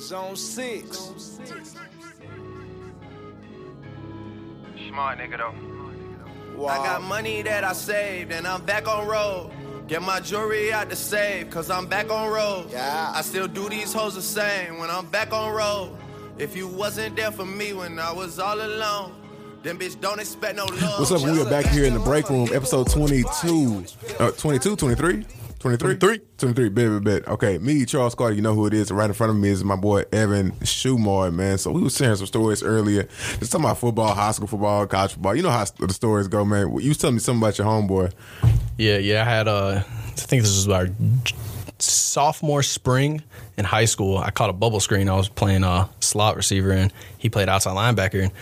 Zone 6. Smart nigga though. I got money that I saved and I'm back on road. Get my jewelry out the safe, cause I'm back on road. Yeah. I still do these hoes the same when I'm back on road. If you wasn't there for me when I was all alone, then bitch don't expect no love. What's up? We are back here in the break room, episode 22. Uh, 22, 23? 23? 23. 23, bit, bit, bit. Okay, me, Charles Carter, you know who it is. Right in front of me is my boy Evan Shumard, man. So we were sharing some stories earlier. Just talking about football, high school football, college football. You know how the stories go, man. You was telling me something about your homeboy. Yeah, yeah. I had uh, I think this was our sophomore spring in high school. I caught a bubble screen. I was playing a slot receiver, and he played outside linebacker. And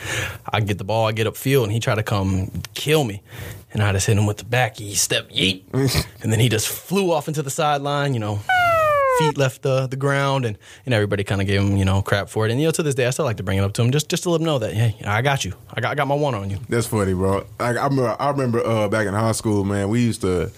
I get the ball, I get upfield, and he tried to come kill me. And I just hit him with the back. He stepped yeet, and then he just flew off into the sideline. You know. Feet left the, the ground, and, and everybody kind of gave him, you know, crap for it. And, you know, to this day, I still like to bring it up to him just, just to let him know that, hey, I got you. I got, I got my one on you. That's funny, bro. Like, I remember, I remember uh, back in high school, man. We used to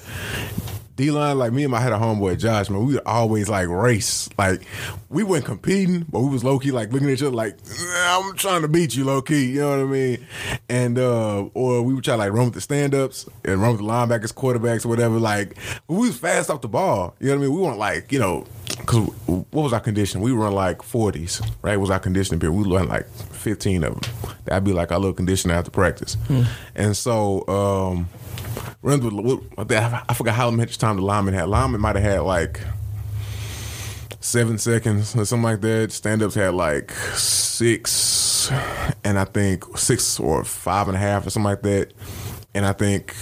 D line, like me and my had a homeboy Josh, man. We would always like race. Like we weren't competing, but we was low key like looking at each other like I'm trying to beat you low key. You know what I mean? And uh or we would try to like run with the stand ups and run with the linebackers, quarterbacks, or whatever. Like we was fast off the ball. You know what I mean? We weren't like you know. Cause what was our condition? We run like forties, right? Was our conditioning period? We run like fifteen of them. That'd be like our little condition after practice. And so, um, Runs with, I forgot how much time the lineman had. Lineman might have had like seven seconds or something like that. Stand ups had like six, and I think six or five and a half or something like that. And I think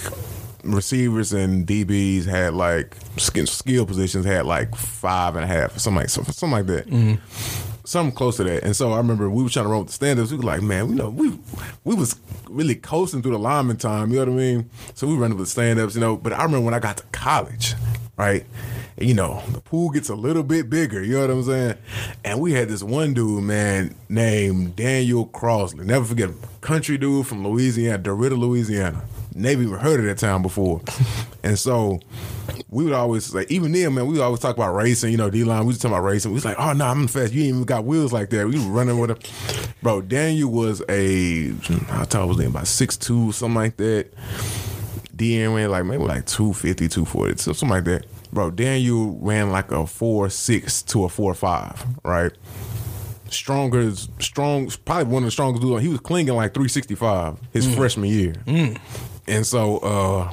receivers and DBs had like skill positions had like five and a half or something like something like that. Mm-hmm something close to that. And so I remember we were trying to run with the standards. We were like, man, we know we we was really coasting through the lineman time. You know what I mean? So we running with stand ups, you know. But I remember when I got to college, right? You know, the pool gets a little bit bigger. You know what I'm saying? And we had this one dude, man, named Daniel Crossley. Never forget him. Country dude from Louisiana, DeRidder, Louisiana. Never even heard of that town before. and so we would always like, even then, man, we would always talk about racing, you know, D line. We was talking about racing. We was like, oh, no, nah, I'm fast. You ain't even got wheels like that. We were running with him. Bro, Daniel was a, how tall was he? About six 6'2, something like that. DN ran like maybe like 250, 240, something like that. Bro, Daniel ran like a 4'6 to a 4'5, right? Stronger, strong, probably one of the strongest dudes. He was clinging like 365 his mm. freshman year. Mm. And so, uh,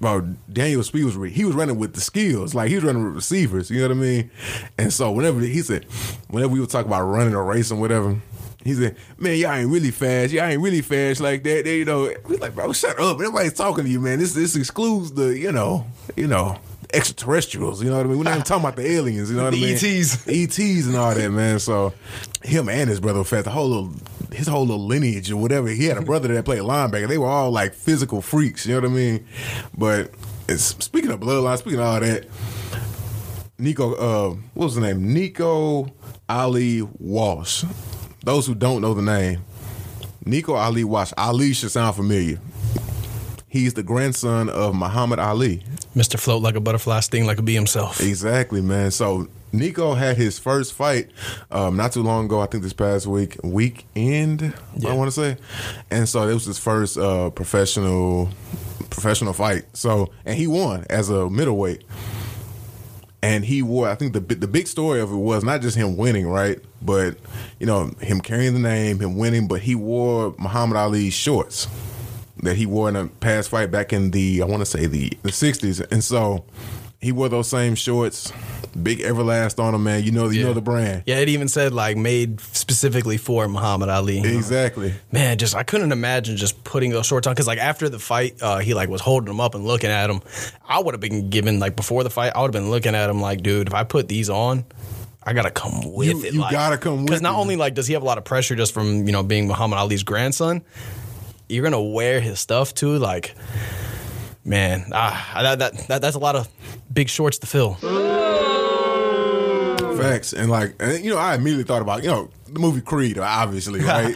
bro, Daniel Speed was he was running with the skills, like he was running with receivers. You know what I mean? And so whenever he said, whenever we would talk about running a race or whatever. He said, "Man, y'all ain't really fast. Y'all ain't really fast like that." They, you know, we like, bro, shut up. Everybody's talking to you, man. This this excludes the, you know, you know, extraterrestrials. You know what I mean? We're not even talking about the aliens. You know what I mean? ETs, ETs, and all that, man. So him and his brother fast. The whole little, his whole little lineage or whatever. He had a brother that played linebacker. They were all like physical freaks. You know what I mean? But it's, speaking of bloodline, speaking of all that, Nico, uh, what was the name? Nico Ali Walsh. Those who don't know the name, Nico Ali Walsh. Ali should sound familiar. He's the grandson of Muhammad Ali. Mr. Float like a butterfly, sting like a bee himself. Exactly, man. So Nico had his first fight um, not too long ago. I think this past week, weekend. Yeah. I want to say, and so it was his first uh, professional professional fight. So and he won as a middleweight. And he wore. I think the the big story of it was not just him winning, right? But you know him carrying the name, him winning. But he wore Muhammad Ali's shorts that he wore in a past fight back in the I want to say the the sixties, and so he wore those same shorts, big Everlast on them, man. You know, you yeah. know the brand. Yeah, it even said like made specifically for Muhammad Ali. Exactly. Man, just I couldn't imagine just putting those shorts on because like after the fight, uh, he like was holding them up and looking at them. I would have been given like before the fight, I would have been looking at him like, dude, if I put these on. I gotta come with you, it. You like, gotta come with because not it. only like does he have a lot of pressure just from you know being Muhammad Ali's grandson, you're gonna wear his stuff too. Like, man, ah, that, that, that that's a lot of big shorts to fill. Facts and like and, you know, I immediately thought about you know the movie Creed, obviously, right?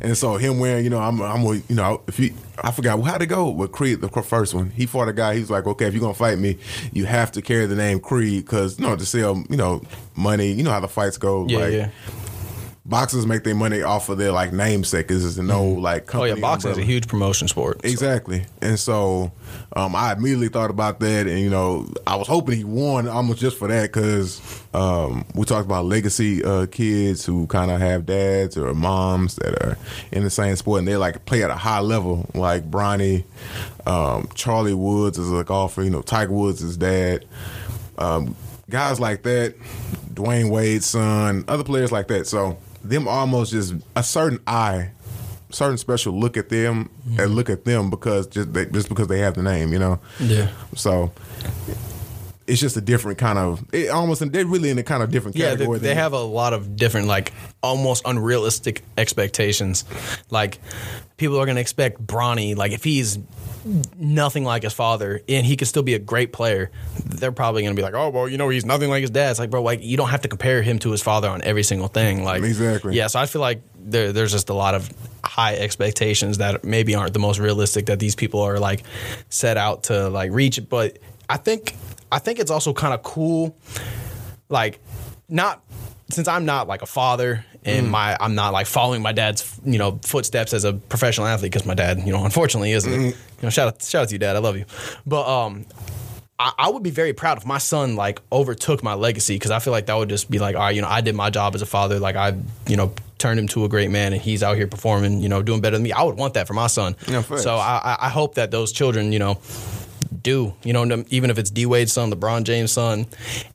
and so him wearing, you know, I'm, I'm, you know, if he, I forgot how to go with Creed, the first one. He fought a guy. He was like, okay, if you're gonna fight me, you have to carry the name Creed because you know to sell, you know, money. You know how the fights go. Yeah, like, yeah. Boxers make their money off of their like namesake. Is no like Oh yeah, boxing is a huge promotion sport. so- Exactly. And so um, I immediately thought about that. And, you know, I was hoping he won almost just for that because um, we talked about legacy uh, kids who kind of have dads or moms that are in the same sport and they like play at a high level, like Bronny, um, Charlie Woods is a golfer, you know, Tiger Woods' is dad. Um, guys like that, Dwyane Wade's son, other players like that. So them almost just a certain eye certain special look at them and mm-hmm. look at them because just they, just because they have the name, you know. Yeah. So it's just a different kind of. It almost they're really in a kind of different Yeah, they, category. they have a lot of different, like almost unrealistic expectations. Like people are going to expect Bronny, like if he's nothing like his father and he could still be a great player, they're probably going to be like, oh, well, you know, he's nothing like his dad. It's like, bro, like you don't have to compare him to his father on every single thing. Like, Exactly. Yeah, so I feel like there, there's just a lot of high expectations that maybe aren't the most realistic that these people are like set out to like reach. But I think I think it's also kind of cool like not since I'm not like a father and my I'm not like following my dad's you know footsteps as a professional athlete because my dad you know unfortunately isn't. You know shout out shout out to you dad. I love you. But um I, I would be very proud if my son like overtook my legacy because I feel like that would just be like all right you know I did my job as a father. Like I you know turned him to a great man and he's out here performing you know doing better than me. I would want that for my son. Yeah, so I- I hope that those children you know do. You know, even if it's D Wade's son, LeBron James' son,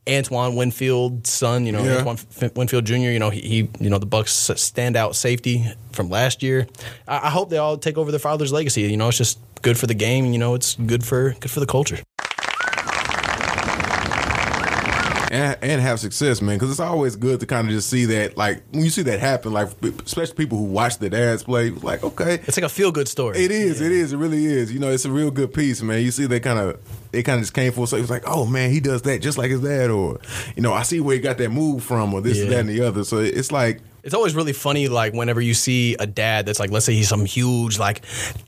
Antoine Winfield's son. You know, Yeah. Antoine F- Winfield Jr. You know, he, he you know the Bucs standout safety from last year. I, I hope they all take over their father's legacy. You know, it's just good for the game. You know, it's good for good for the culture. And, and have success, man. Because it's always good to kind of just see that, like when you see that happen, like especially people who watch the dads play, like okay, It's like a feel good story. It is. It is. It really is. You know, it's a real good piece, man. You see, they kind of they kind of just came full circle. It's like, oh man, he does that just like his dad, or you know, I see where he got that move from, or this, Yeah. that, and the other. So it's like, It's always really funny, like whenever you see a dad that's like, let's say he's some huge like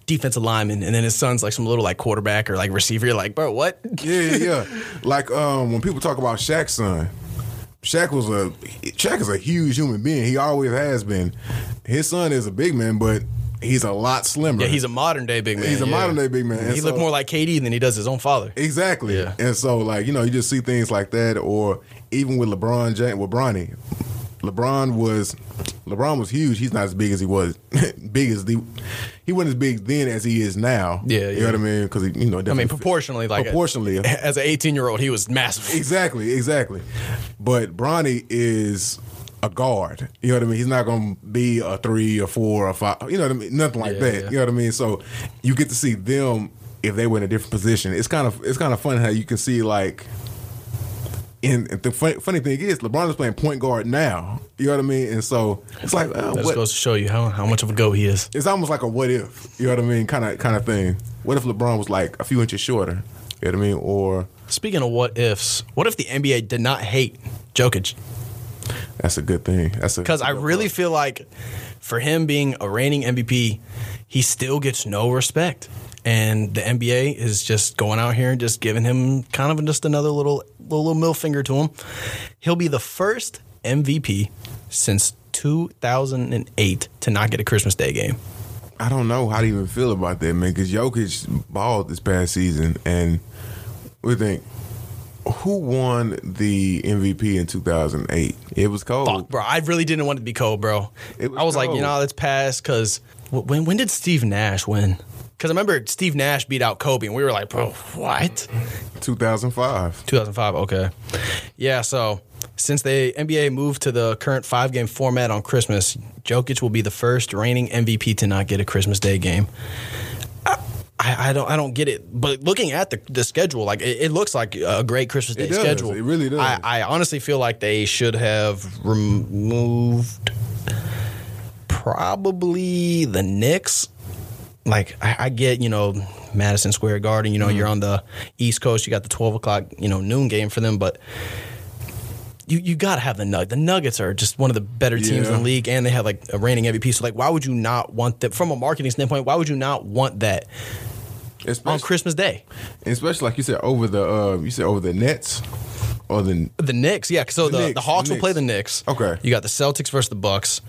defensive lineman, and then his son's like some little like quarterback or like receiver. You're like, bro, what? yeah, yeah, yeah. like um, when people talk about Shaq's son. Shaq was a Shaq is a huge human being. He always has been. His son is a big man, but he's a lot slimmer. Yeah, he's a modern day big man. He's a yeah. modern day big man. And He so- looked more like KD than he does his own father. Exactly. Yeah. And so, like, you know, you just see things like that, or even with LeBron James, with Bronny. LeBron was LeBron was huge. He's not as big as he was. big as the he wasn't as big then as he is now. Yeah, you yeah. know what I mean? Because he, you know, I mean, proportionally, like proportionally, as an 18 year old, he was massive. exactly, exactly. But Bronny is a guard. You know what I mean? He's not going to be a three or four or five. You know what I mean? Nothing like Yeah, that. yeah. You know what I mean? So you get to see them if they were in a different position. It's kind of it's kind of fun how you can see like. And the funny, funny thing is, LeBron is playing point guard now. You know what I mean? And so it's like, uh, That what, goes to show you how, how much of a go he is. it's almost like a what if. You know what I mean? Kind of kind of thing. What if LeBron was like a few inches shorter? You know what I mean? Or Speaking of what ifs, what if the NBA did not hate Jokic? that's a good thing. That's a Because I really feel like for him being a reigning MVP, he still gets no respect. And the NBA is just going out here and just giving him kind of just another little little, little middle finger to him. He'll be the first MVP since 2008 to not get a Christmas Day game. I don't know how to even feel about that, man. Because Jokic balled this past season, and we think who won the MVP in 2008? It was Kobe. Fuck, bro. I really didn't want it to be cold, bro. Was I was like, you know, let's pass because when when did Steve Nash win? Because I remember Steve Nash beat out Kobe, and we were like, bro, what? 2005. 2005. Okay, yeah. So since the NBA moved to the current five game format on Christmas, Jokic will be the first reigning MVP to not get a Christmas Day game. I, I don't I don't get it, but looking at the, the schedule, like it, it looks like a great Christmas Day It does. schedule. It really does. I, I honestly feel like they should have removed probably the Knicks. Like I, I get, you know, Madison Square Garden. You know, Mm-hmm. you're on the East Coast. You got the 12 o'clock, you know, noon game for them, but you you gotta have the Nug. The Nuggets are just one of the better teams in the league, and they have like a reigning MVP. So like, why would you not want that from a marketing standpoint? Why would you not want that on Christmas Day? especially like you said over the uh, you said over the Nets or the The Knicks, yeah. So The the, the, Hawks the will play the Knicks. Okay. You got the Celtics versus the Bucks.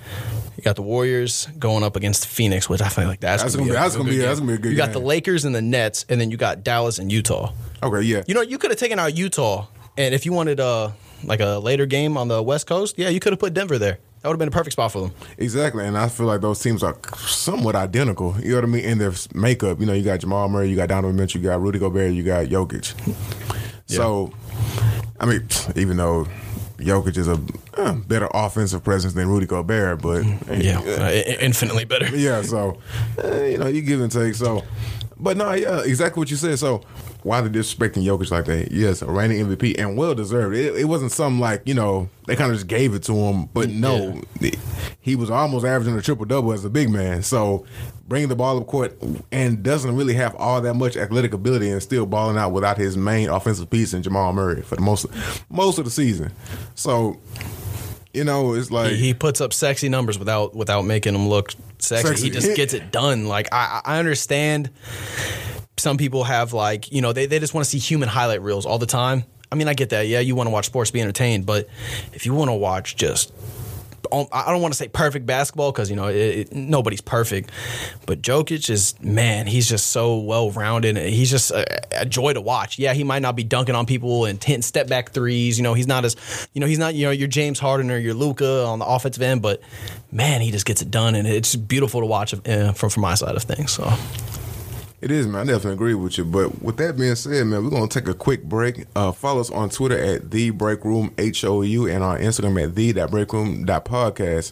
You got the Warriors going up against Phoenix, which I feel like that's, That's gonna, gonna be- a that's gonna good be- game. that's gonna be a good You got the. Lakers and the Nets, and then you got Dallas and Utah. okay yeah You know, you could have taken out Utah, and if you wanted uh like a later game on the West Coast, yeah, you could have put Denver there. That would have been a perfect spot for them. Exactly, and I feel like those teams are somewhat identical. You know what I mean in their makeup. You know, you got Jamal Murray, you got Donovan Mitchell, you got Rudy Gobert, you got Jokic. So, I mean, even though Jokic is a uh, better offensive presence than Rudy Gobert, but Yeah, uh, infinitely better. yeah. So, uh, you know, you give and take. So, but no, yeah, exactly what you said. So, why the disrespecting Jokic like that? Yes, a reigning MVP and well deserved. It, it wasn't something like you know they kind of just gave it to him, but no, he was almost averaging a triple double as a big man. So, bringing the ball up court and doesn't really have all that much athletic ability and still balling out without his main offensive piece in Jamal Murray for the most most of the season. So. You know, it's like He, he puts up sexy numbers without without making them look sexy. Sexy. He just gets it done. Like I, I understand. Some people have like you know they they just want to see human highlight reels all the time. I mean, I get that. Yeah, you want to watch sports, be entertained, but if you want to watch just I don't want to say perfect basketball because you know it, it, nobody's perfect, but Jokic is man, he's just so well rounded. He's just a, a joy to watch. Yeah, he might not be dunking on people and hitting step back threes. You know, he's not as you know he's not you know your James Harden or your Luka on the offensive end, but man, he just gets it done, and it's beautiful to watch uh, from from my side of things. So It is, man. I definitely agree with you. But with that being said, man, we're gonna take a quick break. Uh, follow us on Twitter at the Break Room H O U and on Instagram at the break room dot podcast.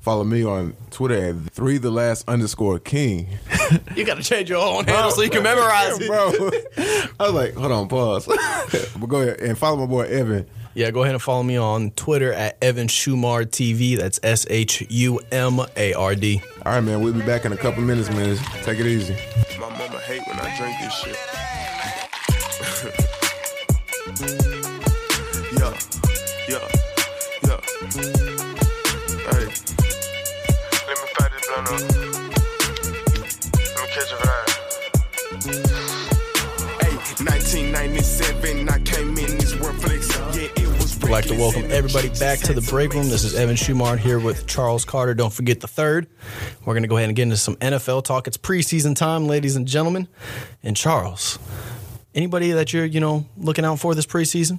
Follow me on Twitter at three the last underscore king. you got to change your own handle so you can memorize it, bro. I was like, hold on, pause. but go ahead and follow my boy Evan. Yeah, go ahead and follow me on Twitter at Evan Shumard TV. That's S H U M A R D. All right, man. We'll be back in a couple minutes, man. Take it easy. My mama hate when I drink this shit. like to welcome everybody back to the break room. This is Evan Shumard here with Charles Carter. Don't forget the third. We're going to go ahead and get into some NFL talk. It's preseason time, ladies and gentlemen. And Charles, anybody that you're, you know, looking out for this preseason?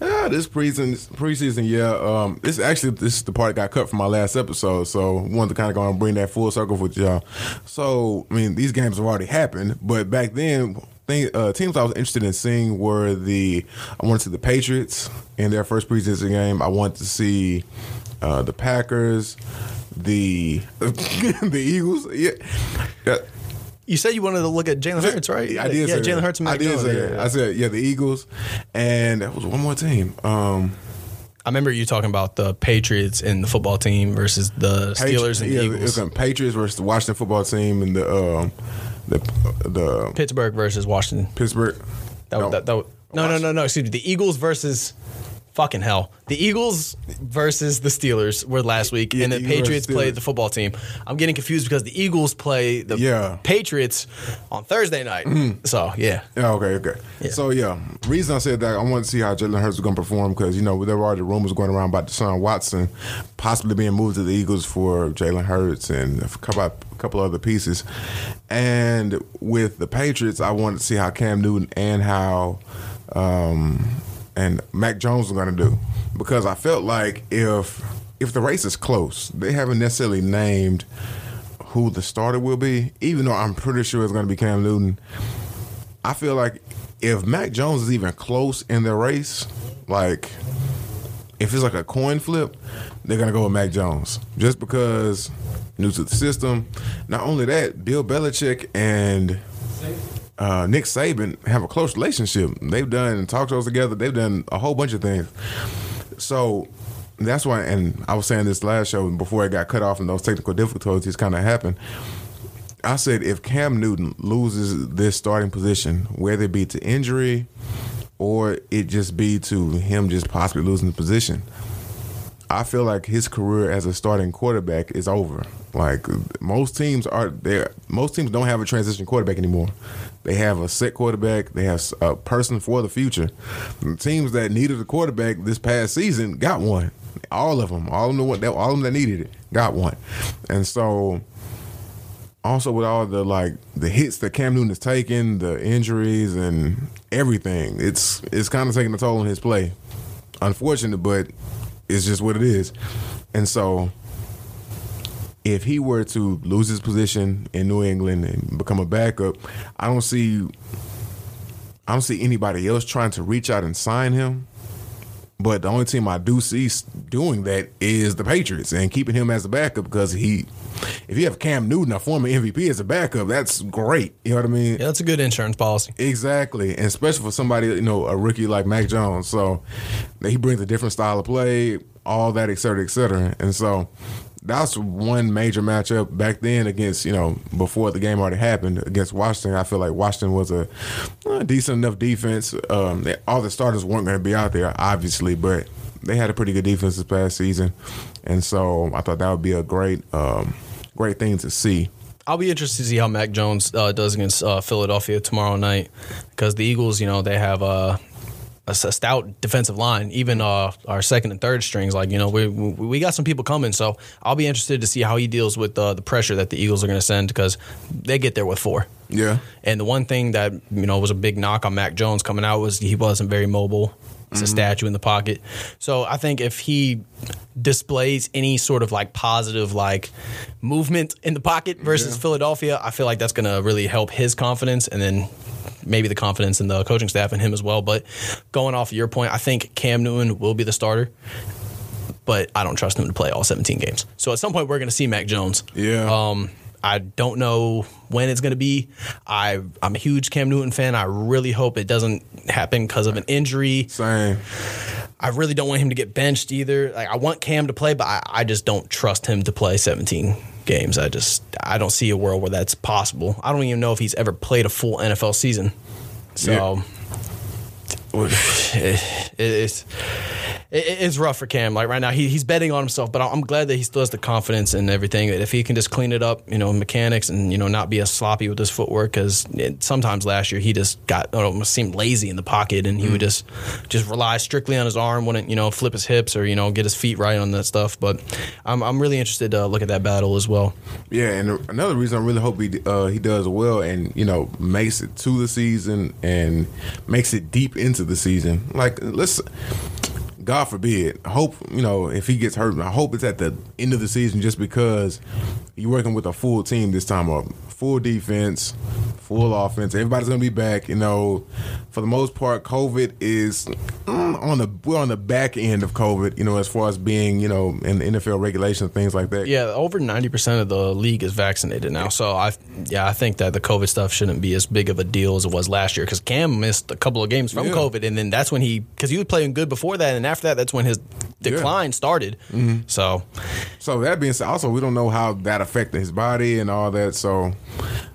Ah, this preseason, preseason, yeah. Um, this actually this is the part that got cut from my last episode, so wanted to kind of go and bring that full circle with y'all. So, I mean, these games have already happened, but back then, thing, uh, teams I was interested in seeing were the I wanted to see the Patriots in their first preseason game. I wanted to see uh, the Packers, the the Eagles. Yeah. yeah. You said you wanted to look at Jalen Hurts, right? I did Yeah, Jalen. Hurts I did say Yeah. that. I said yeah, the Eagles, and that was one more team. Um, I remember you talking about the Patriots and the football team versus the Steelers and yeah, the It was Eagles. Patriots versus the Washington football team and the um, the the Pittsburgh versus Washington. Pittsburgh. That, no, that, that, no, no, no, no. Excuse me. The Eagles versus fucking hell. The Eagles versus the Steelers were last week, Yeah, and the versus Patriots played the football team. I'm getting confused because the Eagles play the Yeah. Patriots on Thursday night. So yeah, Yeah, okay, okay. Yeah. So yeah, reason I said that I wanted to see how Jalen Hurts was going to perform because you know there were already rumors going around about Deshaun Watson possibly being moved to the Eagles for Jalen Hurts and a couple a couple other pieces, and with the Patriots, I wanted to see how Cam Newton and how um, and Mac Jones was going to do because I felt like if if the race is close, they haven't necessarily named who the starter will be, even though I'm pretty sure it's going to be Cam Newton. I feel like if Mac Jones is even close in the race, like if it's like a coin flip, they're gonna go with Mac Jones just because new to the system. Not only that, Bill Belichick and uh, Nick Saban have a close relationship. They've done talk shows together. They've done a whole bunch of things. So that's why. And I was saying this last show before it got cut off and those technical difficulties kind of happened. I said if Cam Newton loses this starting position, whether it be to injury or it just be to him just possibly losing the position. I feel like his career as a starting quarterback is over. Like most teams are there. Most teams don't have a transition quarterback anymore. They have a set quarterback. They have a person for the future. Teams that needed a quarterback this past season got one. All of them, all of them, that all of them that needed it got one. And so, also with all the like the hits that Cam Newton is taking, the injuries and everything, it's it's kind of taking a toll on his play. Unfortunate, but it's just what it is. And so if he were to lose his position in New England and become a backup, I don't see I don't see anybody else trying to reach out and sign him. But the only team I do see doing that is the Patriots and keeping him as a backup because he, if you have Cam Newton, a former MVP, as a backup, that's great. You know what I mean? Yeah, that's a good insurance policy. Exactly, and especially for somebody you know a rookie like Mac Jones. So he brings a different style of play, all that, et cetera, et cetera. And so that's one major matchup back then against you know before the game already happened against Washington. I feel like Washington was a, a decent enough defense. Um, all the starters weren't going to be out there, obviously, but they had a pretty good defense this past season, and so I thought that would be a great um, great thing to see. I'll be interested to see how Mac Jones uh, does against uh, Philadelphia tomorrow night because the Eagles, you know, they have uh, a, a stout defensive line. Even uh, our second and third strings, like you know, we we got some people coming. So I'll be interested to see how he deals with uh, the pressure that the Eagles are going to send because they get there with four. Yeah. And the one thing that you know was a big knock on Mac Jones coming out was he wasn't very mobile. It's a statue in the pocket. So I think if he displays any sort of like positive like movement in the pocket versus Philadelphia, I feel like that's going to really help his confidence and then maybe the confidence in the coaching staff and him as well. But going off of your point, I think Cam Newton will be the starter. But I don't trust him to play all 17 games. So at some point, we're going to see Mac Jones. Yeah. Um, I don't know when it's going to be. I I'm a huge Cam Newton fan. I really hope it doesn't happen because of an injury. Same. I really don't want him to get benched either. Like I want Cam to play, but I, I just don't trust him to play 17 games. I just I don't see a world where that's possible. I don't even know if he's ever played a full NFL season. So it, it's it, it's rough for Cam. Like right now, he, he's betting on himself, but I'm glad that he still has the confidence and everything. If he can just clean it up, you know, mechanics and you know not be as sloppy with his footwork, because sometimes last year he just got almost seemed lazy in the pocket, and he would just just rely strictly on his arm, wouldn't you know flip his hips or you know get his feet right on that stuff. But I'm I'm really interested to look at that battle as well. Yeah, and another reason I really hope he uh, he does well and you know makes it to the season and makes it deep into the season. Like let's God forbid, hope you know if he gets hurt. I hope it's at the end of the season, just because you're working with a full team this time of full defense, full offense. Everybody's gonna be back. You know, for the most part, COVID is mm, on the we're on the back end of COVID. You know, as far as being you know in the NFL regulations, things like that. Yeah, over ninety percent of the league is vaccinated now. So I, yeah, I think that the COVID stuff shouldn't be as big of a deal as it was last year because Cam missed a couple of games from Yeah. COVID, and then that's when he because he was playing good before that, and after that, that's when his decline started. So So that being said, also we don't know how that affected his body and all that. So,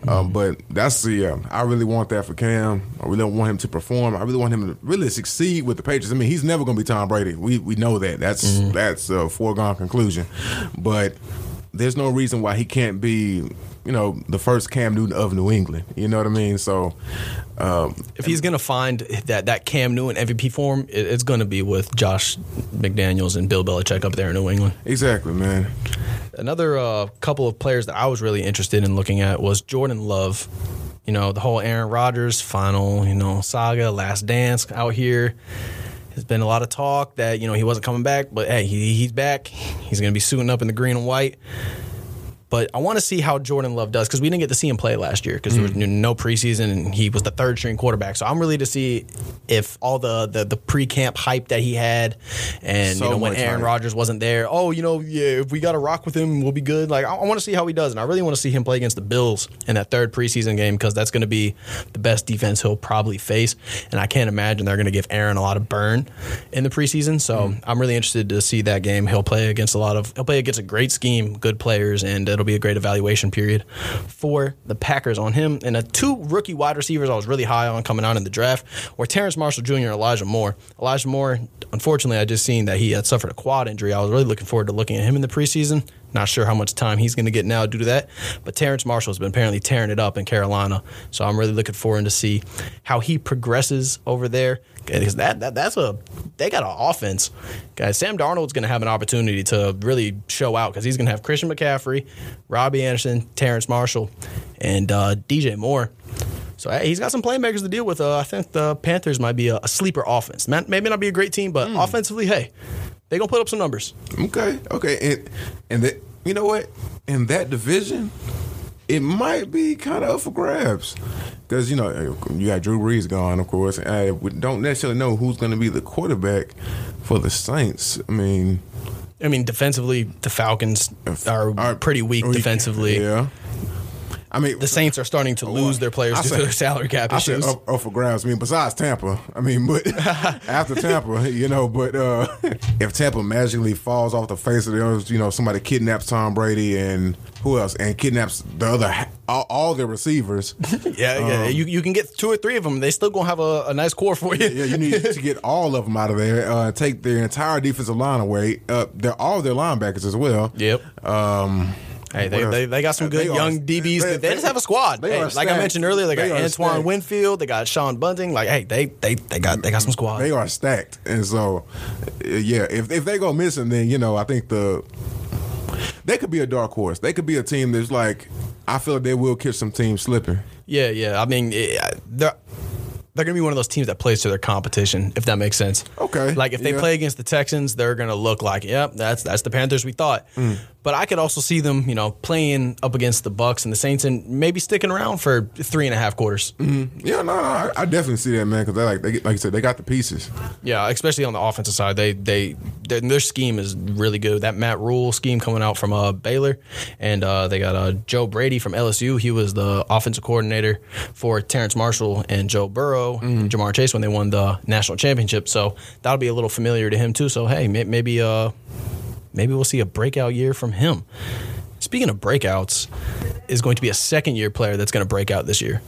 um, but that's the yeah. I really want that for Cam. I really want him to perform. I really want him to really succeed with the Patriots. I mean, he's never going to be Tom Brady. We we know that. That's that's a foregone conclusion. But there's no reason why he can't be. You know, the first Cam Newton of New England. You know what I mean? So, um, if he's gonna find that that Cam Newton MVP form, it, it's gonna be with Josh McDaniels and Bill Belichick up there in New England. exactly, man. Another uh, couple of players that I was really interested in looking at was Jordan Love. You know, the whole Aaron Rodgers final, you know, saga, last dance out here. There's been a lot of talk that, you know, he wasn't coming back, but hey, he, he's back. He's going to be suiting up in the green and white. But I want to see how Jordan Love does because we didn't get to see him play last year because there was Mm. no preseason and he was the third string quarterback. So I'm really to see if all the the, the pre camp hype that he had and So you know when Aaron. Rodgers wasn't there. Oh, you know, yeah, if we got to rock with him, we'll be good. Like I, I want to see how he does, and I really want to see him play against the Bills in that third preseason game because that's going to be the best defense he'll probably face, and I can't imagine they're going to give Aaron a lot of burn in the preseason. So Mm. I'm really interested to see that game. He'll play against a lot of he'll play against a great scheme, good players, and it'll be a great evaluation period for the Packers on him. And the two rookie wide receivers I was really high on coming out in the draft were Terrence Marshall Jr. and Elijah Moore. Elijah Moore, unfortunately, I just seen that he had suffered a quad injury. I was really looking forward to looking at him in the preseason. Not sure how much time he's going to get now due to that. But Terrence Marshall has been apparently tearing it up in Carolina. So I'm really looking forward to see how he progresses over there. Because that, that that's a they got an offense, guys. Sam Darnold's going to have an opportunity to really show out because he's going to have Christian McCaffrey, Robbie Anderson, Terrence Marshall, and uh, DJ Moore. So he's got some playmakers to deal with. Uh, I think the Panthers might be a, a sleeper offense. Maybe not be a great team, but offensively, hey, they gonna put up some numbers. Okay, okay, and and that you know what? In that division, it might be kind of up for grabs because you know you got Drew Brees gone, of course. And we don't necessarily know who's going to be the quarterback for the Saints. I mean, I mean, defensively, the Falcons are, are pretty weak defensively. Yeah, I mean, The Saints are starting to lose their players I due to their salary cap I said issues. up, up for grabs. I mean, besides Tampa, I mean, but after Tampa, you know, but uh, if Tampa magically falls off the face of the earth, you know, somebody kidnaps Tom Brady and who else, and kidnaps the other ha- all, all their receivers. yeah, yeah. you, you can get two or three of them. They still gonna have a, a nice core for you. yeah, you need to get all of them out of there. Uh, take their entire defensive line away. Uh, they're all their linebackers as well. Yep. Um, Hey, they, they, they got some good They are- young DBs. They, they- just have a squad. Hey, are like I mentioned earlier, they got Antoine stacked. Winfield. They got Sean Bunting. Like, hey, they they they got they got some squad. They are stacked, and so yeah, if if they go missing, then you know I think the they could be a dark horse. They could be a team that's like I feel like they will catch some teams slipping. Yeah, yeah. I mean, it, they're they're gonna be one of those teams that plays to their competition, if that makes sense. Okay, Like if they yeah. play against the Texans, they're gonna look like, yep, that's that's the Panthers we thought. Mm. But I could also see them, you know, playing up against the Bucs and the Saints, and maybe sticking around for three and a half quarters. Yeah, no, no I, I definitely see that man because they like they like you said they got the pieces. Yeah, especially on the offensive side, they they their, their scheme is really good. That Matt Rhule scheme coming out from uh, Baylor, and uh, they got uh, Joe Brady from LSU. He was the offensive coordinator for Terrence Marshall and Joe Burrow, and Ja'Marr Chase when they won the national championship. So that'll be a little familiar to him too. So hey, may, maybe uh maybe we'll see a breakout year from him. Speaking of breakouts, is going to be a second year player that's going to break out this year.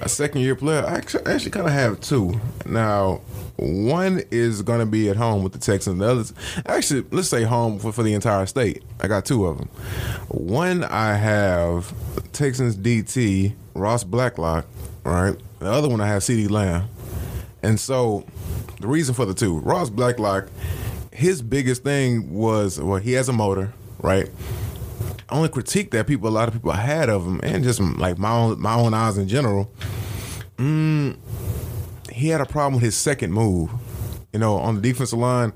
A second year player, I actually, actually kind of have two. Now, one is going to be at home with the Texans. The others, actually, let's say home for, for the entire state. I got two of them. One, I have Texans DT, Ross Blacklock, right? The other one, I have CeeDee Lamb. And so, the reason for the two, Ross Blacklock, his biggest thing was, well, he has a motor, right? only critique that people a lot of people had of him and just like my own my own eyes in general mm, he had a problem with his second move you know on the defensive line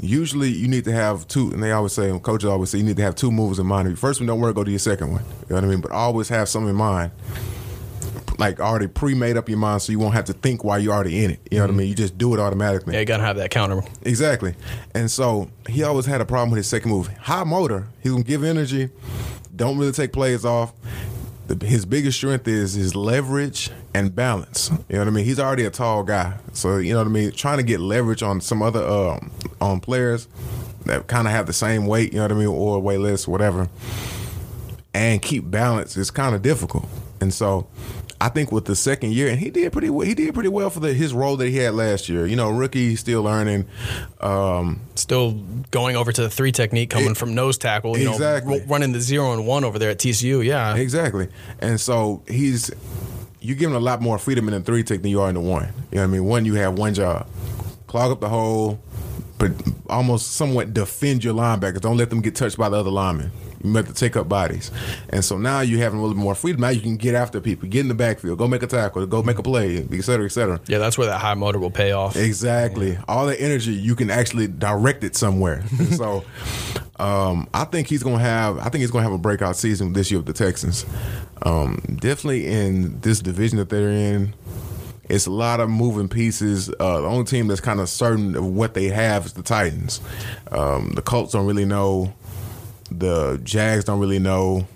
usually you need to have two and they always say coaches always say you need to have two moves in mind If your first one don't work go to your second one you know what i mean but always have something in mind like already pre-made up your mind so you won't have to think while you're already in it you know what i mean you just do it automatically Yeah, you got to have that counter. Exactly. And so he always had a problem with his second move. High motor. He's gonna give energy. Don't really take plays off. The, his biggest strength is his leverage and balance. You know what I mean? He's already a tall guy, so you know what I mean. Trying to get leverage on some other um, on players that kind of have the same weight, you know what I mean, or way less, whatever, and keep balance is kind of difficult. And so, I think with the second year, and he did pretty well. He did pretty well for the, his role that he had last year. You know, rookie, still learning. Um, Still going over to the three technique, coming It- from nose tackle. You Exactly. know, ru- running the zero and one over there at TCU. Yeah, Exactly. And so he's you give him a lot more freedom in the three tick than you are in the one. You know what I mean? One you have one job. Clog up the hole, but almost somewhat defend your linebackers. Don't let them get touched by the other linemen. You have to take up bodies. And so now you have a little bit more freedom. Now you can get after people, get in the backfield, go make a tackle, go make a play, et cetera, et cetera. yeah. That's where that high motor will pay off. Exactly. All the energy you can actually direct it somewhere. So um, I think he's gonna have I think he's gonna have a breakout season this year with the Texans. Um, definitely in this division that they're in. It's a lot of moving pieces. Uh, the only team that's kind of certain of what they have is the Titans. Um, the Colts don't really know. The Jags don't really know.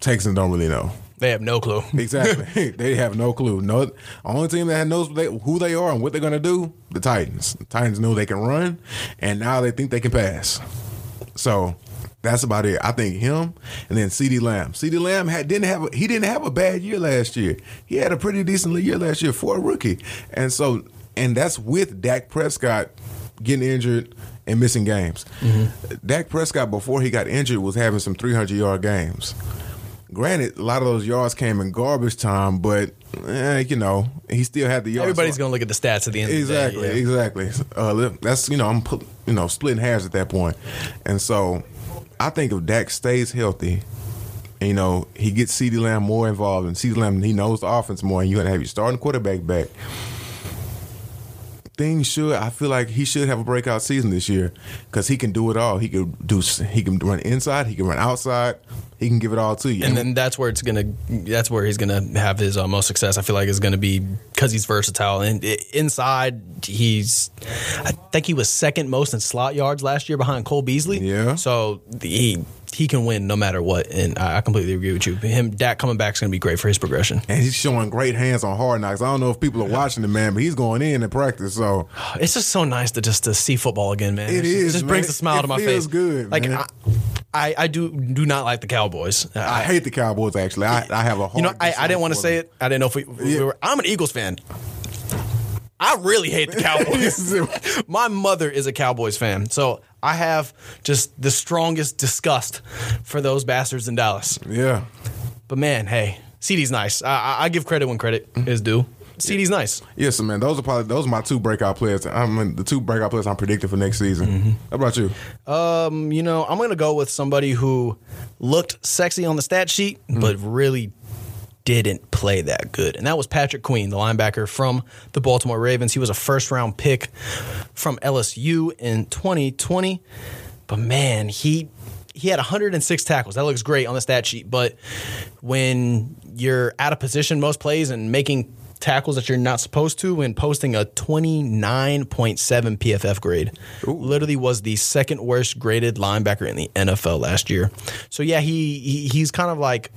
Texans don't really know. They have no clue. Exactly. they have no clue. No, only team that knows they, who they are and what they're going to do, the Titans. The Titans know they can run, and now they think they can pass. So That's about it. I think him and then CeeDee Lamb. CeeDee Lamb had didn't have a, he didn't have a bad year last year. He had a pretty decent year last year for a rookie. And so and that's with Dak Prescott getting injured and missing games. Dak Prescott before he got injured was having some 300 yard games. Granted, a lot of those yards came in garbage time, but eh, you know he still had the yards. Everybody's going to look at the stats at the end Exactly, of the day. exactly. Uh, that's you know I'm pu- you know splitting hairs at that point, and so I think if Dak stays healthy, and, you know he gets CeeDee Lamb more involved, and CeeDee Lamb he knows the offense more, and you're gonna have your starting quarterback back. Things should I feel like he should have a breakout season this year because he can do it all. He can do he can run inside, he can run outside, he can give it all to you. And then that's where it's gonna. That's where he's gonna have his uh, most success. I feel like is gonna be because he's versatile and inside he's. I think he was second most in slot yards last year behind Cole Beasley. Yeah. So he he can win no matter what, and I I completely agree with you. Him Dak coming back is gonna be great for his progression. and he's showing great hands on hard knocks. I don't know if people are watching the man, but he's going in in practice. So It's just so nice to just to see football again, man. It It just, It just man. brings a smile It to my face. good, Like man. I, I, I do do not like the Cowboys. I hate the Cowboys. Actually, I, I have a hard. You know, I, I didn't want to say it. I didn't know if we, we Yeah. were. I'm an Eagles fan. I really hate the Cowboys. My mother is a Cowboys fan, so I have just the strongest disgust for those bastards in Dallas. Yeah. But man, hey, CeeDee's nice. I, I, give credit when credit is due. CeeDee's nice. Yes, man. Those are probably those are my two breakout players. I mean, the two breakout players I'm predicting for next season. Mm-hmm. How about you? Um, you know, I'm gonna go with somebody who looked sexy on the stat sheet, but really didn't play that good. And that was Patrick Queen, the linebacker from the Baltimore Ravens. He was a first round pick from LSU in 2020. But man, he he had 106 tackles. That looks great on the stat sheet, but when you're out of position most plays and making tackles that you're not supposed to and posting a 29.7 PFF grade. Literally was the second worst graded linebacker in the NFL last year. So yeah, he, he he's kind of like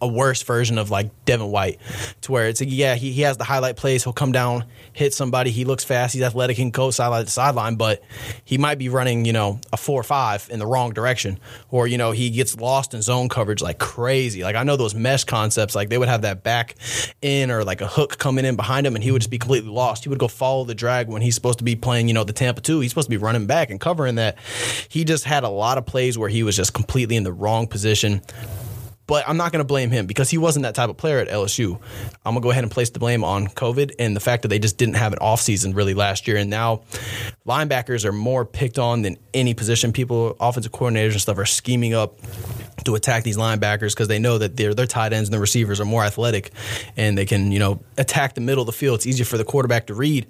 a worse version of like Devin White to where it's like, yeah, he, he has the highlight plays, he'll come down, hit somebody, he looks fast, he's athletic, can go sideline to sideline, but he might be running, you know, a four or five in the wrong direction. Or, you know, he gets lost in zone coverage like crazy. Like I know those mesh concepts, like they would have that back in or like a hook coming in behind him and he would just be completely lost. He would go follow the drag when he's supposed to be playing, you know, the Tampa 2. He's supposed to be running back and covering that. He just had a lot of plays where he was just completely in the wrong position. But I'm not going to blame him because he wasn't that type of player at LSU. I'm going to go ahead and place the blame on COVID and the fact that they just didn't have an offseason really last year. And now linebackers are more picked on than any position. People, offensive coordinators and stuff, are scheming up to attack these linebackers because they know that their their tight ends and the receivers are more athletic and they can, you know, attack the middle of the field. It's easier for the quarterback to read.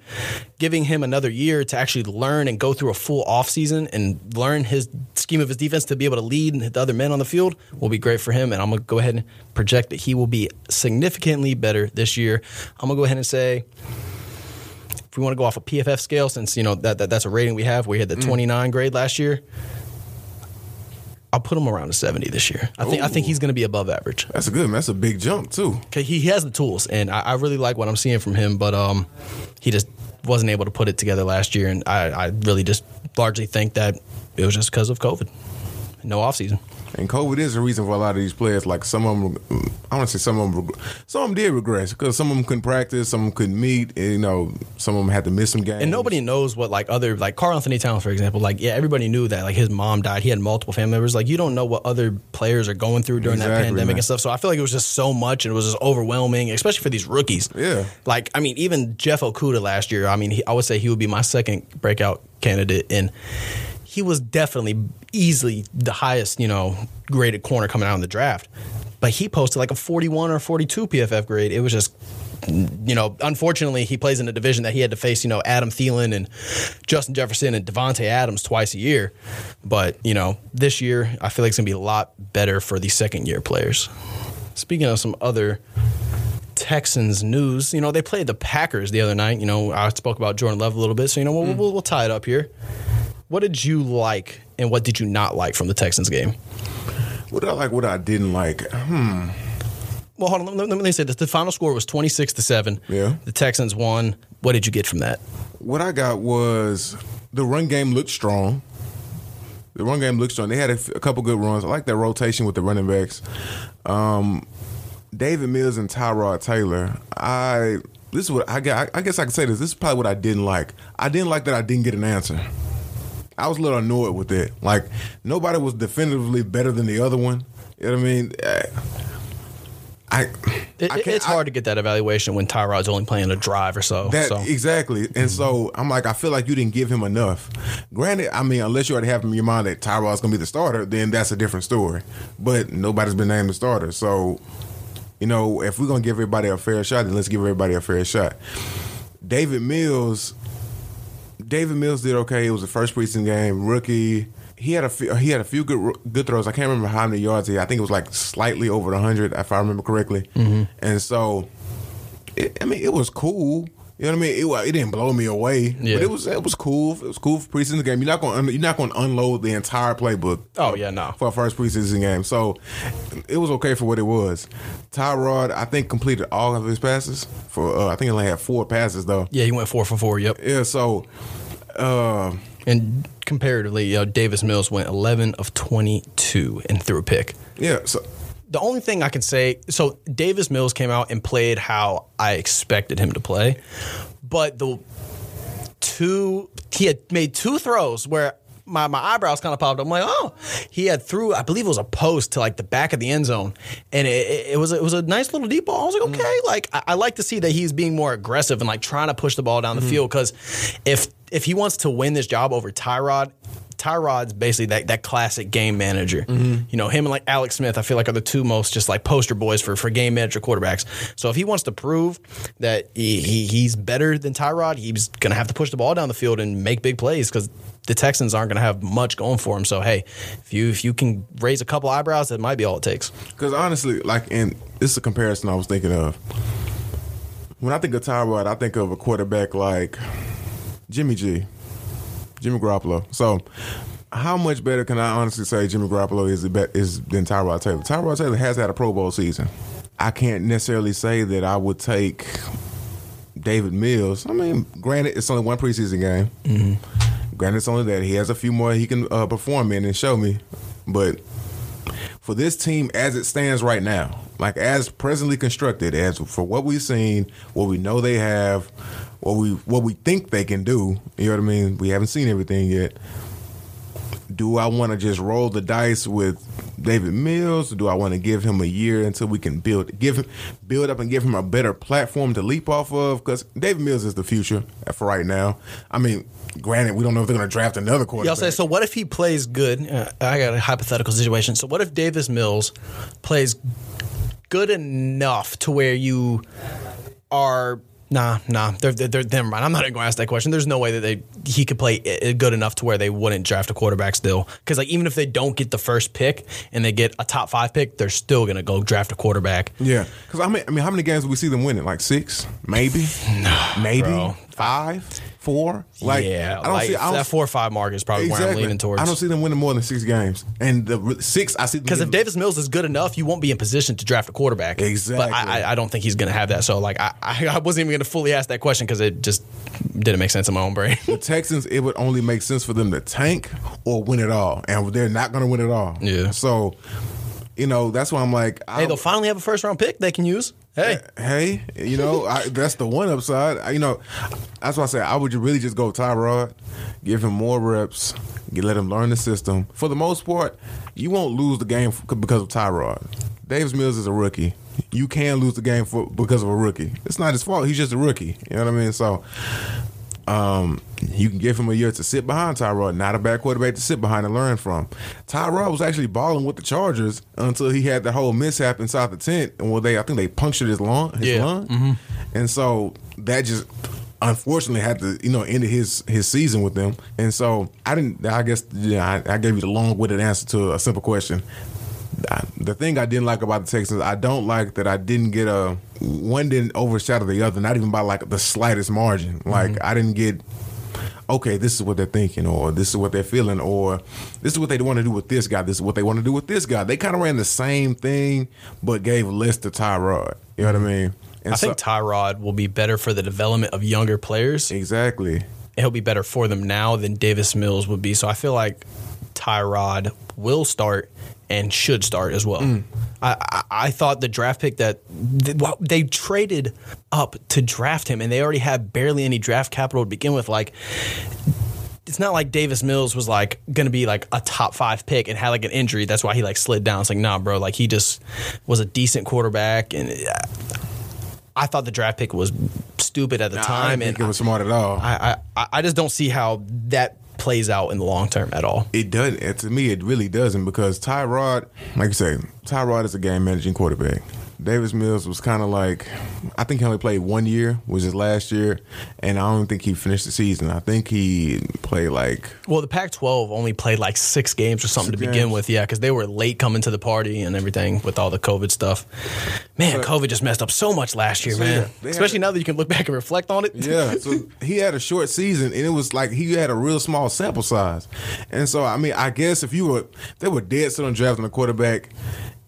Giving him another year to actually learn and go through a full offseason and learn his scheme of his defense to be able to lead the other men on the field will be great for him. And I'm going to go ahead and project that he will be significantly better this year. I'm going to go ahead and say if we want to go off a PFF scale, since you know that, that that's a rating we have, we had the 29 grade last year. I'll put him around a 70 this year. I think I think he's going to be above average. That's a good. man. That's a big jump too. Okay, he has the tools, and I, I really like what I'm seeing from him. But um, he just wasn't able to put it together last year, and I, I really just largely think that it was just because of COVID, no offseason. And COVID is the reason for a lot of these players. Like some of them, I want to say some of them, some of them did regress because some of them couldn't practice, some of them couldn't meet. And, you know, some of them had to miss some games. And nobody knows what like other like Karl-Anthony Towns, for example. Like yeah, everybody knew that like his mom died. He had multiple family members. Like you don't know what other players are going through during that pandemic man. and stuff. So I feel like it was just so much and it was just overwhelming, especially for these rookies. Yeah. Like I mean, even Jeff Okudah last year. I mean, he, I would say he would be my second breakout candidate, and he was definitely easily the highest you know graded corner coming out in the draft. But he posted like a 41 or 42 PFF grade. It was just you know, unfortunately, he plays in a division that he had to face, you know, Adam Thielen and Justin Jefferson and Davante Adams twice a year. But, you know, this year, I feel like it's going to be a lot better for the second year players. Speaking of some other Texans news, you know, they played the Packers the other night. You know, I spoke about Jordan Love a little bit. So, you know, we'll, mm. we'll, we'll tie it up here. What did you like and what did you not like from the Texans game? What did I like? What I didn't like? Hmm. Well, hold on. Let, let me say this. The final score was 26 to 7. Yeah. The Texans won. What did you get from that? What I got was the run game looked strong. The run game looked strong. They had a, f- a couple good runs. I like that rotation with the running backs. Um, Davis Mills and Tyrod Taylor. I this is what I got. I guess I can say this. This is probably what I didn't like. I didn't like that I didn't get an answer. I was a little annoyed with it. Like nobody was definitively better than the other one. You know what I mean? I, It, I it's I- hard to get that evaluation when Tyrod's only playing a drive or so. That so. exactly, and so I'm like, I feel like you didn't give him enough. Granted, I mean, unless you already have in your mind that Tyrod's going to be the starter, then that's a different story. But nobody's been named the starter, so you know, if we're going to give everybody a fair shot, then let's give everybody a fair shot. Davis Mills, David Mills did okay. It was the first preseason game, rookie. He had a few, he had a few good good throws. I can't remember how many yards he. Had. I think it was like slightly over the hundred, if I remember correctly. And so it, I mean, it was cool. You know what I mean? It, it didn't blow me away, Yeah. but it was it was cool. It was cool for preseason game. You're not going you're not going to unload the entire playbook. Oh, yeah, no. for a first preseason game. So it was okay for what it was. Tyrod, I think completed all of his passes for. Uh, I think he only had four passes though. yeah, he went four for four. Yep. Yeah. So. Uh, And comparatively, you know, Davis Mills went 11 of 22 and threw a pick. yeah. So The only thing I can say, so Davis Mills came out and played how I expected him to play, but the two he had made two throws where my, my eyebrows kind of popped up. I'm like, oh, he had threw, I believe it was a post to like the back of the end zone, and it, it, it was a, it was a nice little deep ball. I was like, okay, like I, I like to see that he's being more aggressive and like trying to push the ball down the field because if if he wants to win this job over Tyrod. Tyrod's basically that, that classic game manager. Mm-hmm. You know, him and like Alex Smith, I feel like are the two most just like poster boys for, for game manager quarterbacks. So if he wants to prove that he, he he's better than Tyrod, he's gonna have to push the ball down the field and make big plays because the Texans aren't gonna have much going for him. So hey, if you if you can raise a couple eyebrows, that might be all it takes. Because honestly, like, and this is a comparison I was thinking of. When I think of Tyrod, I think of a quarterback like Jimmy G, Jimmy Garoppolo. So, how much better can I honestly say Jimmy Garoppolo is is than Tyrod Taylor? Tyrod Taylor has had a Pro Bowl season. I can't necessarily say that I would take David Mills. I mean, granted, it's only one preseason game. Granted, it's only that he has a few more he can uh, perform in and show me, but for this team as it stands right now, like as presently constructed, as for what we've seen, what we know they have, what we what we think they can do, you know what I mean? We haven't seen everything yet. Do I want to just roll the dice with David Mills? Or do I want to give him a year until we can build give build up and give him a better platform to leap off of? Because David Mills is the future for right now. I mean, granted, we don't know if they're going to draft another quarterback. Y'all say so. What if he plays good? Uh, I got a hypothetical situation. So what if Davis Mills plays good enough to where you are? Nah, nah. They're, they're, they're never mind. I'm not even going to ask that question. There's no way that they he could play good enough to where they wouldn't draft a quarterback still. Because like even if they don't get the first pick and they get a top five pick, they're still going to go draft a quarterback. Yeah, because I mean, I mean, how many games do we see them winning? Like six, maybe, maybe bro. five, four. Like, yeah, I don't like, see. I don't, that four or five mark is probably where I'm leaning towards. I don't see them winning more than six games, and the six I see Because if Davis Mills is good enough, you won't be in position to draft a quarterback. Exactly. But I, I, don't think he's going to have that. So like, I, I wasn't even going to fully ask that question because it just didn't make sense in my own brain. the Texans, it would only make sense for them to tank or win it all, and they're not going to win it all. Yeah. So, you know, that's why I'm like, hey, they'll finally have a first round pick they can use. Hey, uh, hey, you know, I, that's the one upside. I, you know, that's why I say I would really just go Tyrod, give him more reps, you let him learn the system. For the most part, you won't lose the game because of Tyrod. Davis Mills is a rookie. You can lose the game for because of a rookie. It's not his fault. He's just a rookie. You know what I mean? So, um, you can give him a year to sit behind Tyrod, not a bad quarterback to sit behind and learn from. Tyrod was actually balling with the Chargers until he had the whole mishap inside the tent, and well, they I think they punctured his lung, his Yeah. lung, and so that just unfortunately had to you know end his his season with them. And so I didn't. I guess yeah, I, I gave you the long winded answer to a simple question. I- the thing I didn't like about the Texans, I don't like that I didn't get a one didn't overshadow the other, not even by like the slightest margin. Mm-hmm. Like I didn't get okay, this is what they're thinking, or this is what they're feeling, or this is what they want to do with this guy, this is what they want to do with this guy. They kind of ran the same thing, but gave less to Tyrod. You know what I mm-hmm. mean? And I think Tyrod will be better for the development of younger players. exactly. He'll be better for them now than Davis Mills would be. So I feel like Tyrod will start and should start as well. I, I, I thought the draft pick that they, well, they traded up to draft him, and they already had barely any draft capital to begin with. Like, it's not like Davis Mills was like going to be like a top five pick and had like an injury. That's why he like slid down. It's like, nah, bro. Like he just was a decent quarterback, and uh, I thought the draft pick was stupid at the I time, didn't think and it was smart at all. I, I I just don't see how that plays out in the long term at all. It doesn't. To me, it really doesn't because Tyrod, like you say, Tyrod is a game managing quarterback. Davis Mills was kind of like, I think he only played one year, was his last year, and I don't think he finished the season. I think he played like Well, the Pac-12 only played like six games or something to begin with, yeah, because they were late coming to the party and everything with all the COVID stuff. Man, COVID just messed up so much last year, So, man. yeah, Especially a- now that you can look back and reflect on it. Yeah, so he had a short season, and it was like he had a real small sample size. And so, I mean, I guess if you were, they were dead set on drafting a quarterback,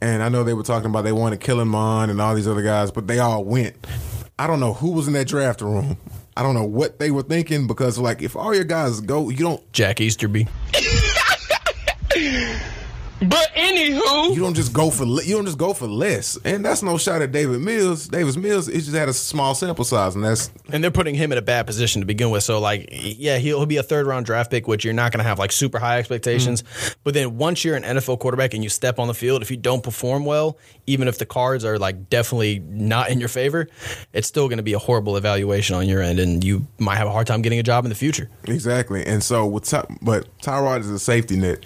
and I know they were talking about they wanted Kellen Mond and all these other guys, but they all went. I don't know who was in that draft room. I don't know what they were thinking because, like, if all your guys go, you don't Jack Easterby. But anywho, you don't just go for le- you don't just go for less, and that's no shot at David Mills. Davis Mills, it just had a small sample size, and that's And they're putting him in a bad position to begin with. So, like, yeah, he'll, he'll be a third round draft pick, which you're not going to have like super high expectations. Mm. But then once you're an NFL quarterback and you step on the field, if you don't perform well, even if the cards are like definitely not in your favor, it's still going to be a horrible evaluation on your end, and you might have a hard time getting a job in the future. Exactly. And so with Ty- but Tyrod is a safety net.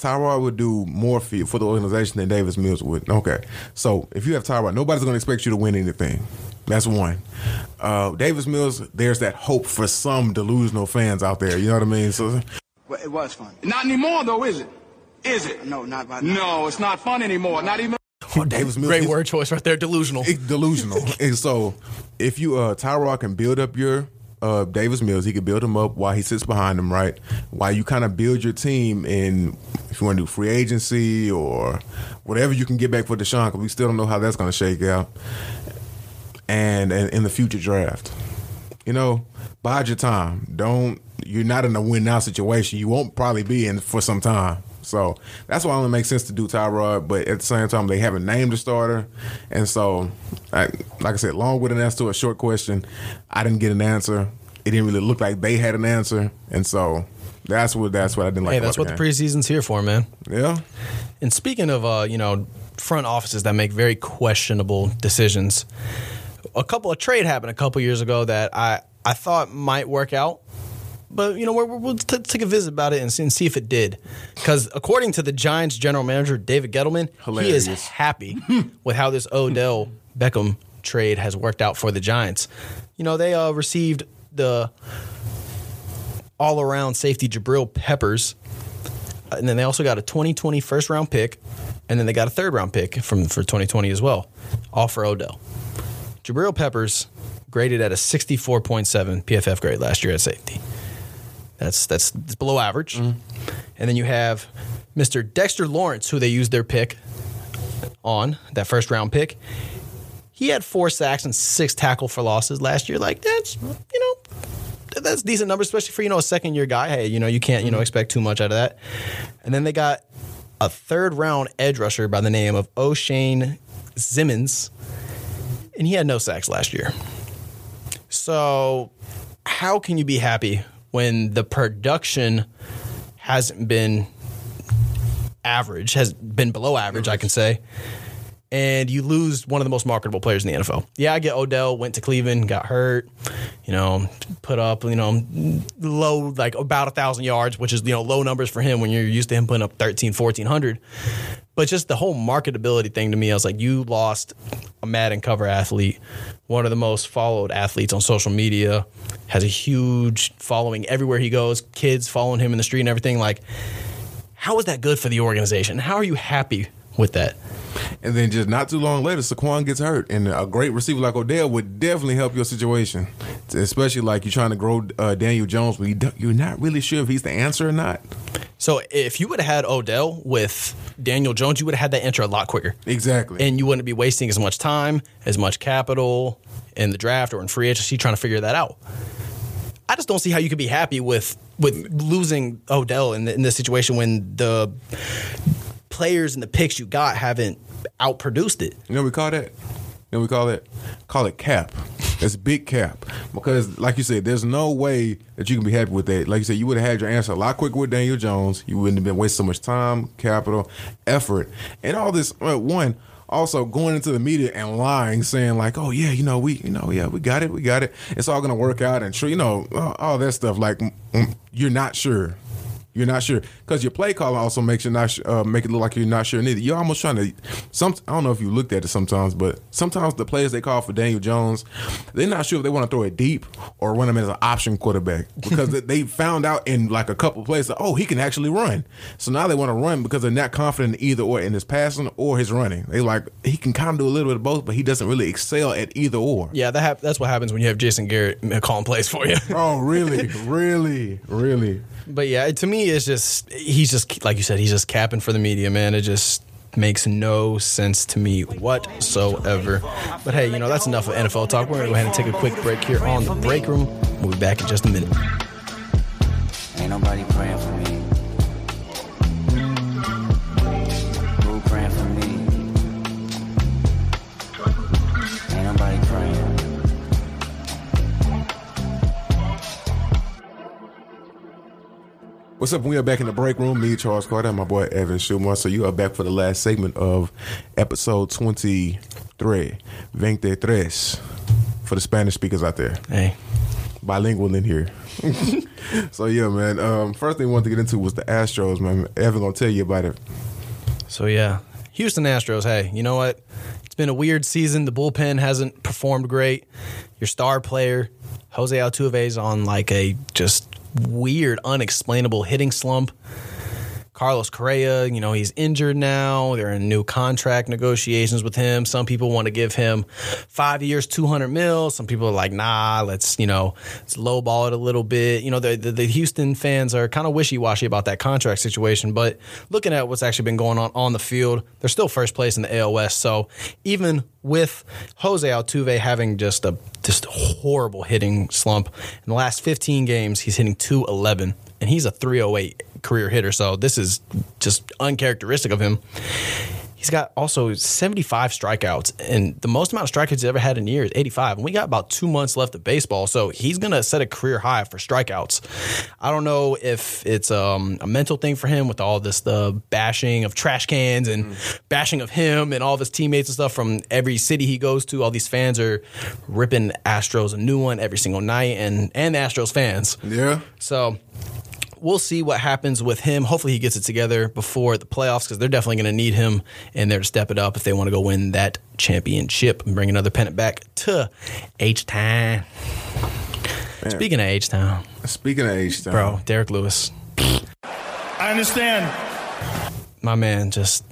Tyrod would do more for, for the organization than Davis Mills would. Okay. So if you have Tyrod, nobody's going to expect you to win anything. That's one. Uh, Davis Mills, there's that hope for some delusional fans out there. You know what I mean? So Well, it was fun. not anymore though, is it? Is it? No, not by now. No, it's not fun anymore. Not even. oh, Davis Mills, Great word choice right there, delusional. It's delusional. and so if you uh Tyrod can build up your uh Davis Mills, he could build him up while he sits behind him, right? While you kind of build your team in if you want to do free agency or whatever you can get back for Deshaun, because we still don't know how that's going to shake out. And, and in the future draft, you know, bide your time. Don't you're not in a win now situation. You won't probably be in for some time. So that's why it only makes sense to do Tyrod. But at the same time, they haven't named a starter, and so, I, like I said, long with an answer to a short question, I didn't get an answer. It didn't really look like they had an answer, and so that's what that's what I didn't like. hey, that's what the game. preseason's here for, man. yeah. And speaking of, uh, you know, front offices that make very questionable decisions, a couple of trade happened a couple years ago that I I thought might work out. But you know, we're, we'll t- take a visit about it and see, and see if it did. Because according to the Giants general manager David Gettleman, he is happy with how this Odell Beckham trade has worked out for the Giants. You know, they uh, received the all-around safety Jabril Peppers, and then they also got a 2020 first round pick, and then they got a third round pick from for 2020 as well, all for Odell. Jabril Peppers graded at a 64.7 PFF grade last year at safety. That's that's, below average. And then you have Mr. Dexter Lawrence, who they used their pick on that first round pick. He had four sacks and six tackle for losses last year. Like that's you know that's decent numbers, especially for you know a second year guy. Hey, you know you can't you know expect too much out of that. And then they got a third round edge rusher by the name of Oshane Ximines, and he had no sacks last year. So how can you be happy when the production hasn't been average, has been below average, I can say, and you lose one of the most marketable players in the NFL. Yeah, I get Odell went to Cleveland, got hurt, you know, put up, you know, low, like about a thousand yards, which is, you know, low numbers for him when you're used to him putting up 13, 1400. But just the whole marketability thing to me, I was like, you lost a Madden cover athlete, one of the most followed athletes on social media, has a huge following everywhere he goes, kids following him in the street and everything. Like, how is that good for the organization? How are you happy with that? And then just not too long later, Saquon gets hurt, and a great receiver like Odell would definitely help your situation, especially like you're trying to grow uh, Daniel Jones, but you you're not really sure if he's the answer or not. So if you would have had Odell with Daniel Jones, you would have had that answer a lot quicker. Exactly. And you wouldn't be wasting as much time, as much capital in the draft or in free agency trying to figure that out. I just don't see how you could be happy with with losing Odell in, the, in this situation when the players and the picks you got haven't outproduced it. You know we call that? You know what we call it? Call it cap. It's big cap. Because like you said, there's no way that you can be happy with that. Like you said, you would have had your answer a lot quicker with Daniel Jones. You wouldn't have been wasting so much time, capital, effort, and all this uh, one also going into the media and lying, saying like, "Oh yeah, you know we, you know, yeah, we got it, we got it. It's all gonna work out," and sure, you know, all- all that stuff. Like, mm, mm, you're not sure. You're not sure because your play call also makes you not sh- uh, make it look like you're not sure neither. You're almost trying to. Some I don't know if you looked at it sometimes, but sometimes the players they call for Daniel Jones, they're not sure if they want to throw it deep or run him as an option quarterback because they- they found out in like a couple plays that oh he can actually run. So now they want to run because they're not confident either or in his passing or his running. They like he can kind of do a little bit of both, but he doesn't really excel at either or. Yeah, that hap- that's what happens when you have Jason Garrett calling plays for you. Oh really, really, really. But yeah, to me, it's just he's just like you said, he's just capping for the media, man. It just makes no sense to me whatsoever. But hey, you know that's enough of NFL talk. We're gonna go ahead and take a quick break here on the break room. We'll be back in just a minute. Ain't nobody praying for me. What's up? We are back in the break room. Me, Charles Carter, and my boy Evan Shumard. So you are back for the last segment of episode twenty-three, Veintitrés, for the Spanish speakers out there, Hey, bilingual in here. so yeah, man. Um, first thing we wanted to get into was the Astros, man. Evan gonna tell you about it. so yeah, Houston Astros. Hey, you know what? It's been a weird season. The bullpen hasn't performed great. Your star player, Jose Altuve, is on like a just weird, unexplainable hitting slump. Carlos Correa, you know, he's injured now. They're in new contract negotiations with him. Some people want to give him five years, 200 mil. Some people are like, nah, let's, you know, let's lowball it a little bit. You know, the, the, the Houston fans are kind of wishy washy about that contract situation. But looking at what's actually been going on on the field, they're still first place in the AL West. So even with Jose Altuve having just a just horrible hitting slump in the last 15 games, he's hitting 211 and he's a 308 career hitter. So this is just uncharacteristic of him. He's got also 75 strikeouts, and the most amount of strikeouts he's ever had in a year is 85. And we got about two months left of baseball, so he's going to set a career high for strikeouts. I don't know if it's um, a mental thing for him with all this the bashing of trash cans and bashing of him and all of his teammates and stuff from every city he goes to. All these fans are ripping Astros a new one every single night, and and the Astros fans. Yeah. So we'll see what happens with him. Hopefully, he gets it together before the playoffs because they're definitely going to need him in there to step it up if they want to go win that championship and bring another pennant back to H Town. Speaking of H Town, Speaking of H Town. bro, Derrick Lewis, I understand. my man, just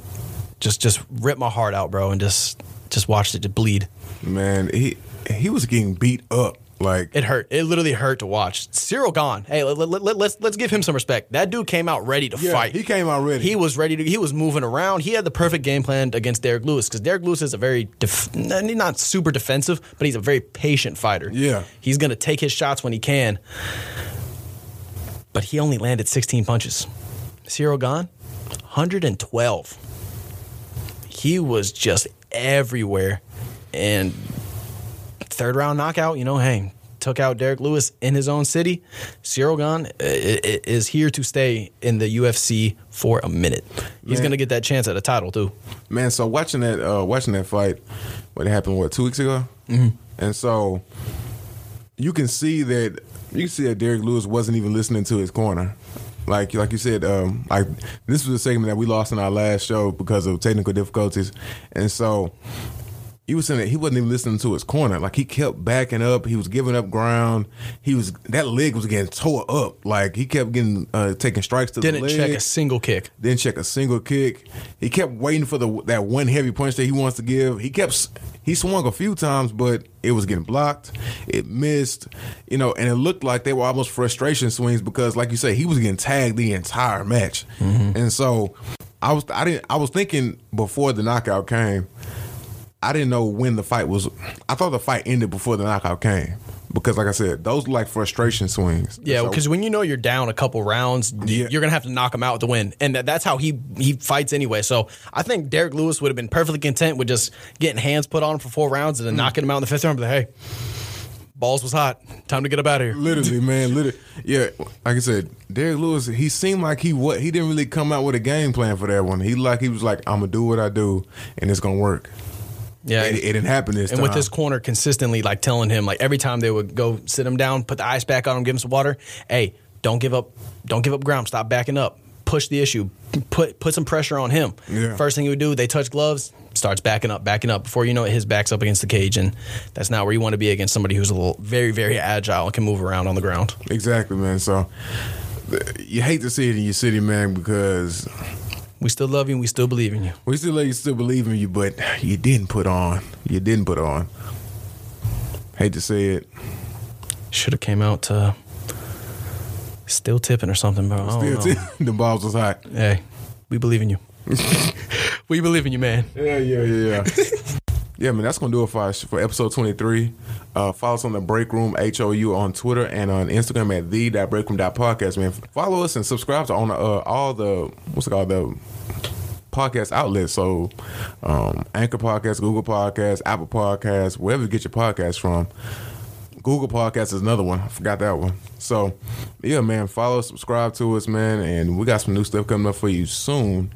just just ripped my heart out, bro, and just just watched it to bleed. man, he he was getting beat up. Like It hurt. It literally hurt to watch. Ciryl Gane. Hey, let, let, let, let's let's give him some respect. That dude came out ready to Yeah, fight. he came out ready. He was ready to. He was moving around. He had the perfect game plan against Derrick Lewis because Derrick Lewis is a very def, not super defensive, but he's a very patient fighter. Yeah. he's gonna take his shots when he can. But he only landed 16 punches. Ciryl Gane, 112. He was just everywhere, and third round knockout, you know, hey, took out Derrick Lewis in his own city. Ciryl Gane uh, is here to stay in the UFC for a minute. He's going to get that chance at a title, too. Man, so watching that uh watching that fight, what happened what two weeks ago, mm-hmm. and so you can see that you can see that Derrick Lewis wasn't even listening to his corner. Like like you said, um, like this was a segment that we lost in our last show because of technical difficulties, and so he was saying that he wasn't even listening to his corner. Like he kept backing up. He was giving up ground. He was that leg was getting tore up. Like he kept getting uh, taking strikes to. Didn't the leg. check a single kick. Didn't check a single kick. He kept waiting for the that one heavy punch that he wants to give. He kept he swung a few times, but it was getting blocked. It missed, you know, and it looked like they were almost frustration swings because, like you say, he was getting tagged the entire match. And so I was I didn't I was thinking before the knockout came. I didn't know when the fight was. I thought the fight ended before the knockout came. because, like I said, those like frustration swings. Yeah, So- because when you know you're down a couple rounds, Yeah. you're gonna have to knock him out with the win, and that, that's how he he fights anyway. So I think Derrick Lewis would have been perfectly content with just getting hands put on him for four rounds and Mm. then knocking him out in the fifth round. But hey, balls was hot. Time to get up out of here. Literally, man. Literally, yeah. Like I said, Derrick Lewis. He seemed like he what he didn't really come out with a game plan for that one. He like he was like, I'm gonna do what I do, and it's gonna work. Yeah, It, it didn't happen this and time. And with this corner consistently like telling him like every time they would go sit him down, put the ice back on him, give him some water. Hey, don't give up, don't give up ground. Stop backing up. Push the issue. Put put some pressure on him. Yeah. First thing he would do, they touch gloves, starts backing up, backing up. Before you know it, his back's up against the cage, and that's not where you want to be against somebody who's a little very very agile and can move around on the ground. exactly, man. So you hate to see it in your city, man, because We still love you. and We still believe in you. we still let you still believe in you, but you didn't put on. You didn't put on. Hate to say it. Should have came out to still tipping or something, bro. Still, know. the balls was hot. hey, we believe in you. we believe in you, man. Yeah, yeah, yeah, yeah. man, that's gonna do it for us for episode twenty three. Uh, follow us on the Break Room HOU on Twitter and on Instagram at the breakroom.podcast, man. Follow us and subscribe to on uh, all the what's it called the podcast outlets. So um, Anchor Podcast, Google Podcast, Apple Podcast, wherever you get your podcast from. Google Podcast is another one. I forgot that one. So, yeah, man, follow, subscribe to us, man, and we got some new stuff coming up for you soon.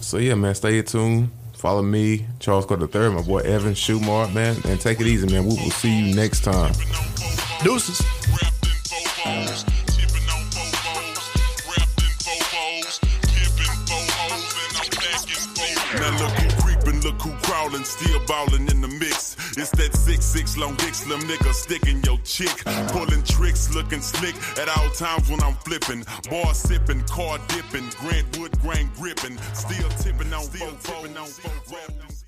So, yeah, man, stay tuned. Follow me, Charles Carter III, my boy Evan Shumard, man, and take it easy, man. We will see you next time. Deuces. Still ballin' in the mix. It's that six six long dick slim nigga sticking your chick, pulling tricks, looking slick at all times when I'm flipping, bar sipping, car dipping, Grant Wood grain gripping, still tipping on Vovos, wrapped in